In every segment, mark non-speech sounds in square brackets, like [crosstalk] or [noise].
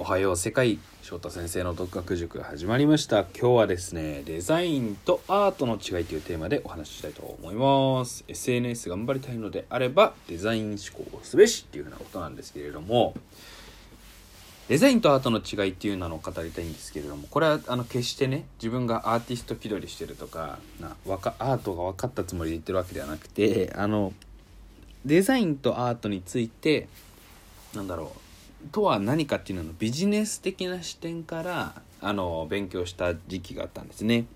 おはよう世界翔太先生の独学塾始まりました。今日はですねデザインとアートの違いというテーマでお話ししたいと思います。SNS 頑張りたいのであればデザイン思考をすべしっていうふうなことなんですけれどもデザインとアートの違いっていうのを語りたいんですけれどもこれはあの決してね自分がアーティスト気取りしてるとかなかアートが分かったつもりで言ってるわけではなくてあのデザインとアートについてなんだろうとは何かっていうののビジネス的な視点からあの勉強した時期があったんですね。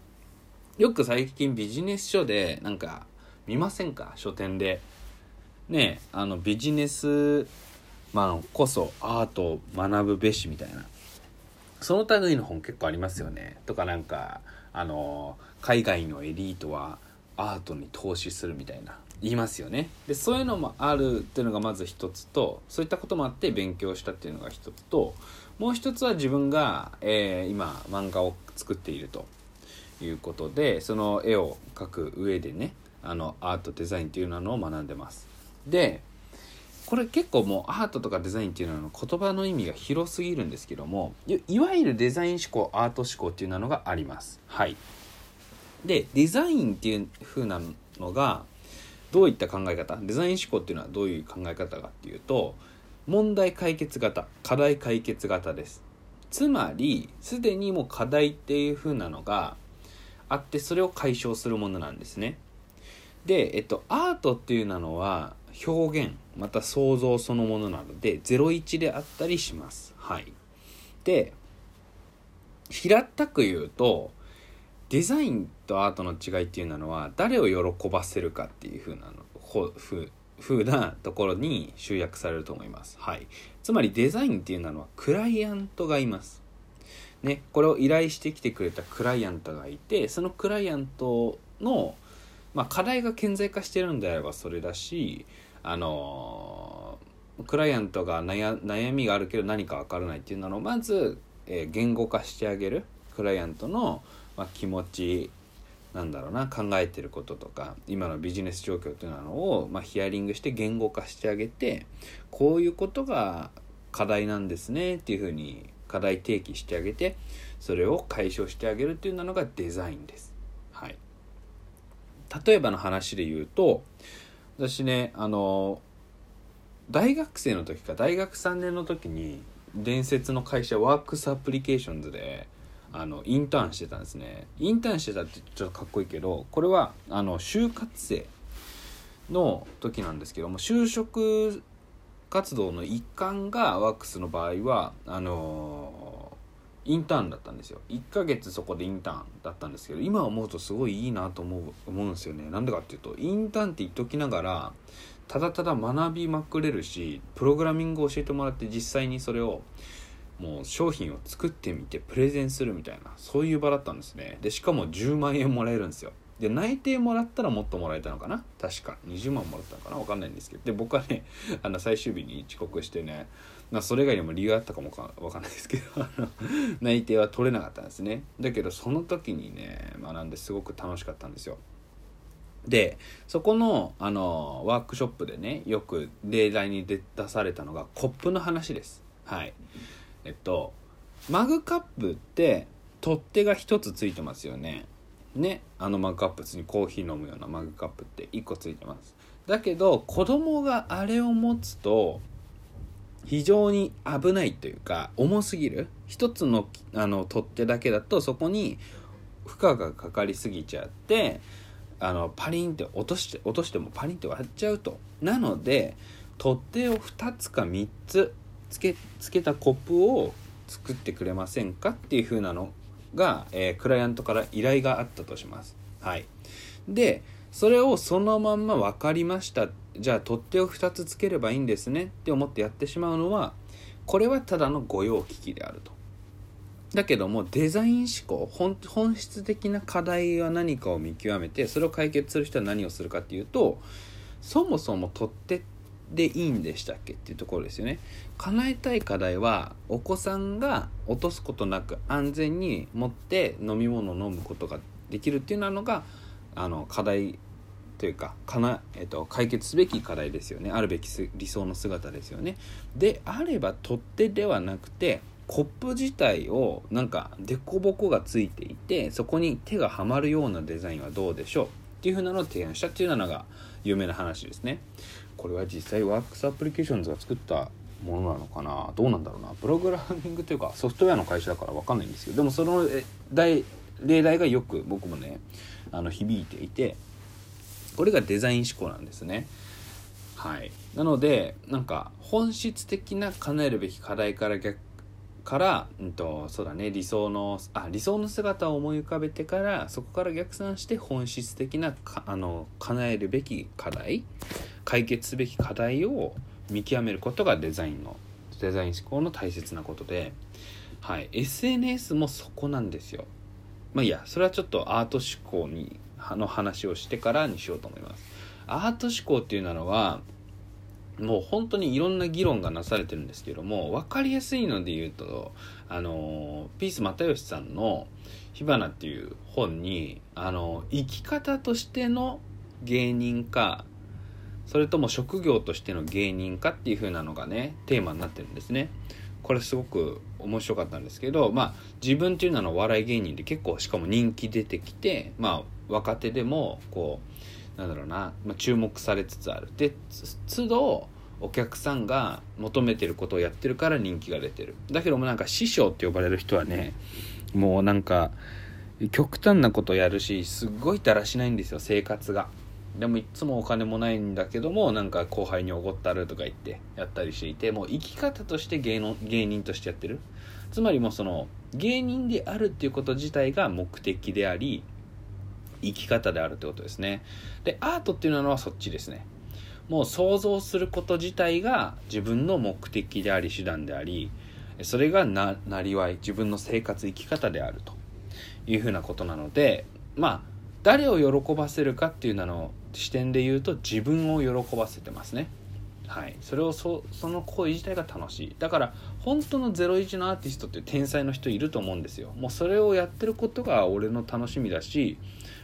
よく最近ビジネス書でなんか見ませんか？書店で。ねあのビジネスマンこそアートを学ぶべしみたいな。その類の本結構ありますよね。とかなんかあの海外のエリートはアートに投資するみたいな。言いますよね。でそういうのもあるっていうのがまず一つとそういったこともあって勉強したっていうのが一つともう一つは自分が、えー、今漫画を作っているということでその絵を描く上でねあのアートデザインっていうのを学んでます。でこれ結構もうアートとかデザインっていうのの言葉の意味が広すぎるんですけどもいわゆるデザイン思考アート思考っていうのがあります。はい。でデザインっていう風なのがどういった考え方？デザイン思考っていうのはどういう考え方かっていうと問題解決型課題解決型です。つまりすでにもう課題っていう風なのがあってそれを解消するものなんですね。で、えっと、アートっていうのは表現また想像そのものなので01であったりします。はい。で平たく言うとデザインとアートの違いっていうのは誰を喜ばせるかっていう風なのふふ風なところに集約されると思います。はい。つまりデザインっていうのはクライアントがいます。ね、これを依頼してきてくれたクライアントがいて、そのクライアントの、まあ、課題が顕在化してるんであればそれだし、あのクライアントが悩みがあるけど何か分からないっていうのをまず、えー、言語化してあげるクライアントのまあ、気持ちなんだろうな考えてることとか今のビジネス状況というのを、まあ、ヒアリングして言語化してあげてこういうことが課題なんですねっていうふうに課題提起してあげてそれを解消してあげるっていうのがデザインです。はい、例えばの話で言うと私ねあの大学生の時か大学3年の時に伝説の会社ワークスアプリケーションズであのインターンしてたんですね。インターンしてたってちょっとかっこいいけどこれはあの就活生の時なんですけども就職活動の一環がワークスの場合はあのインターンだったんですよ。1ヶ月そこでインターンだったんですけど今思うとすごいいいなと思う思うんですよね。なんでかっていうとインターンって言っときながらただただ学びまくれるしプログラミングを教えてもらって実際にそれをもう商品を作ってみてプレゼンするみたいなそういう場だったんですね。でしかも10万円もらえるんですよ。で内定もらったらもっともらえたのかな？確か20万もらったのかな？分かんないんですけど。で僕はねあの最終日に遅刻してねまそれ以外にも理由あったかもか分かんないですけど内定は取れなかったんですね。だけどその時にね学んですごく楽しかったんですよ。でそこのあのワークショップでねよく例題に出されたのがコップの話です。はい。えっとマグカップって取っ手が1つついてますよね。ねあのマグカップ普通にコーヒー飲むようなマグカップって1個ついてます。だけど子供があれを持つと非常に危ないというか重すぎる。一つのあの取っ手だけだとそこに負荷がかかりすぎちゃってあのパリンって落として落としてもパリンって割っちゃうと。なので取っ手を2つか3つつけつけたコップを作ってくれませんかっていう風なのが、えー、クライアントから依頼があったとします。はい。で、それをそのまんま分かりました。じゃあ取っ手を2つつければいいんですねって思ってやってしまうのは、これはただの御用聞きであると。だけどもデザイン思考本質的な課題は何かを見極めてそれを解決する人は何をするかっていうとそもそも取っ手っでいいんでしたっけっていうところですよね。叶えたい課題はお子さんが落とすことなく安全に持って飲み物を飲むことができるっていうのがあの課題というかかな、えっと、解決すべき課題ですよね。あるべき理想の姿ですよね。であれば取っ手ではなくてコップ自体をなんか凸凹がついていてそこに手がはまるようなデザインはどうでしょうっていう風なのを提案したっていうのが有名な話ですね。これは実際ワークスアプリケーションズが作ったものなのかな？どうなんだろうな？プログラミングというかソフトウェアの会社だから分かんないんですけどでもその例題がよく僕もねあの響いていてこれがデザイン思考なんですね。はい。なのでなんか本質的な叶えるべき課題から逆から、うんと、そうだね理想のあ理想の姿を思い浮かべてからそこから逆算して本質的なかあの叶えるべき課題。解決すべき課題を見極めることがデザインのデザイン思考の大切なことで、はい、SNS もそこなんですよ。まあいいやそれはちょっとアート思考にの話をしてからにしようと思います。アート思考っていうのはもう本当にいろんな議論がなされてるんですけども分かりやすいので言うとあのピース又吉さんの「火花」っていう本にあの生き方としての芸人かそれとも職業としての芸人かっていう風なのがねテーマになってるんですね。これすごく面白かったんですけど、まあ、自分っていうのは笑い芸人で結構しかも人気出てきて、まあ、若手でもこうなんだろうな、まあ、注目されつつある。で都度お客さんが求めてることをやってるから人気が出てる。だけどもなんか師匠って呼ばれる人はねもうなんか極端なことやるしすっごいだらしないんですよ生活が。でもいつもお金もないんだけどもなんか後輩におごったるとか言ってやったりしていてもう生き方として芸能芸人としてやってる。つまりもうその芸人であるっていうこと自体が目的であり生き方であるってことですね。でアートっていうのはそっちですね。もう想像すること自体が自分の目的であり手段でありそれがななりわい自分の生活生き方であるというふうなことなのでまあ誰を喜ばせるかっていうのの視点で言うと自分を喜ばせてますね。はい、それをそその行為自体が楽しい。だから本当の01のアーティストって天才の人いると思うんですよ。もうそれをやってることが俺の楽しみだし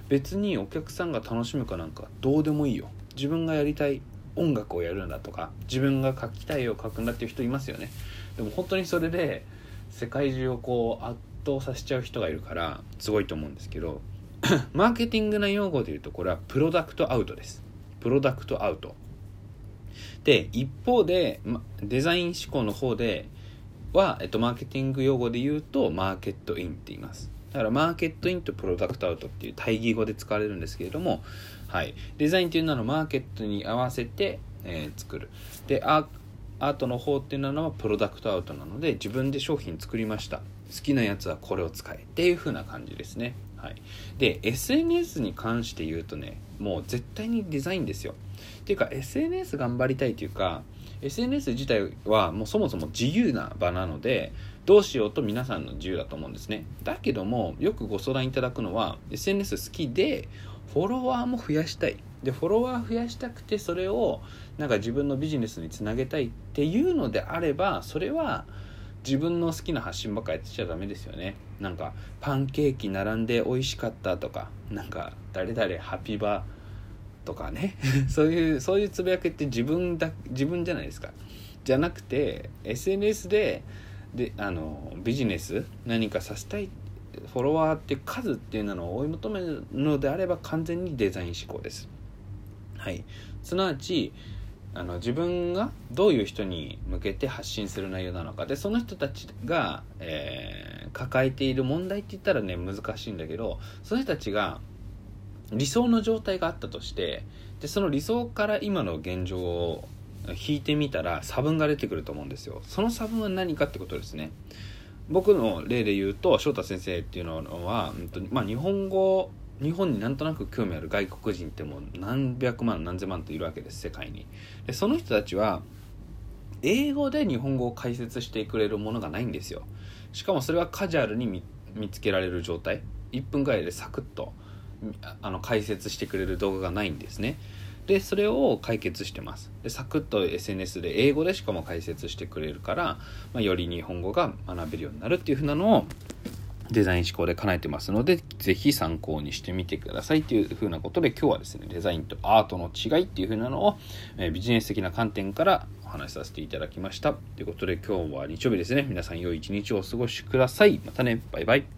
別にお客さんが楽しむかなんかどうでもいいよ。自分がやりたい音楽をやるんだとか自分が描きたい絵を描くんだっていう人いますよね。でも本当にそれで世界中をこう圧倒させちゃう人がいるからすごいと思うんですけど [coughs] マーケティングな用語で言うとこれはプロダクトアウトです。プロダクトアウト。で一方でデザイン思考の方では、えっと、マーケティング用語で言うとマーケットインって言います。だからマーケットインとプロダクトアウトっていう対義語で使われるんですけれども、はい、デザインっていうのはマーケットに合わせて、えー、作る。でアートの方っていうのはプロダクトアウトなので自分で商品作りました。好きなやつはこれを使えっていう風な感じですね。はい。で SNS に関して言うとねもう絶対にデザインですよ。っていうか SNS 頑張りたいというか SNS 自体はもうそもそも自由な場なのでどうしようと皆さんの自由だと思うんですね。だけどもよくご相談いただくのは SNS 好きでフォロワーも増やしたい。でフォロワー増やしたくてそれをなんか自分のビジネスにつなげたいっていうのであればそれは自分の好きな発信ばっかやってちゃダメですよね。なんかパンケーキ並んで美味しかったとかなんか誰々ハピバとかね。[laughs] そういうそういうつぶやきって自分だ自分じゃないですか。じゃなくて SNS でであのビジネス何かさせたいっフォロワーっていう数っていうのを追い求めるのであれば完全にデザイン思考です。はい、すなわちあの自分がどういう人に向けて発信する内容なのか。でその人たちが、えー、抱えている問題って言ったらね難しいんだけどその人たちが理想の状態があったとしてでその理想から今の現状を引いてみたら差分が出てくると思うんですよ。その差分は何かってことですね。僕の例で言うと翔太先生っていうのは、まあ、日本語日本になんとなく興味ある外国人ってもう何百万何千万といるわけです世界に。でその人たちは英語で日本語を解説してくれるものがないんですよ。しかもそれはカジュアルに見つけられる状態。1分ぐらいでサクッとあの解説してくれる動画がないんですね。でそれを解決してます。でサクッと SNS で英語でしかも解説してくれるから、まあ、より日本語が学べるようになるっていうふうなのをデザイン思考で叶えてますので、ぜひ参考にしてみてくださいというふうなことで、今日はですね、デザインとアートの違いっていうふうなのを、えビジネス的な観点からお話しさせていただきました。ということで今日は日曜日ですね。皆さん良い一日をお過ごしください。またね。バイバイ。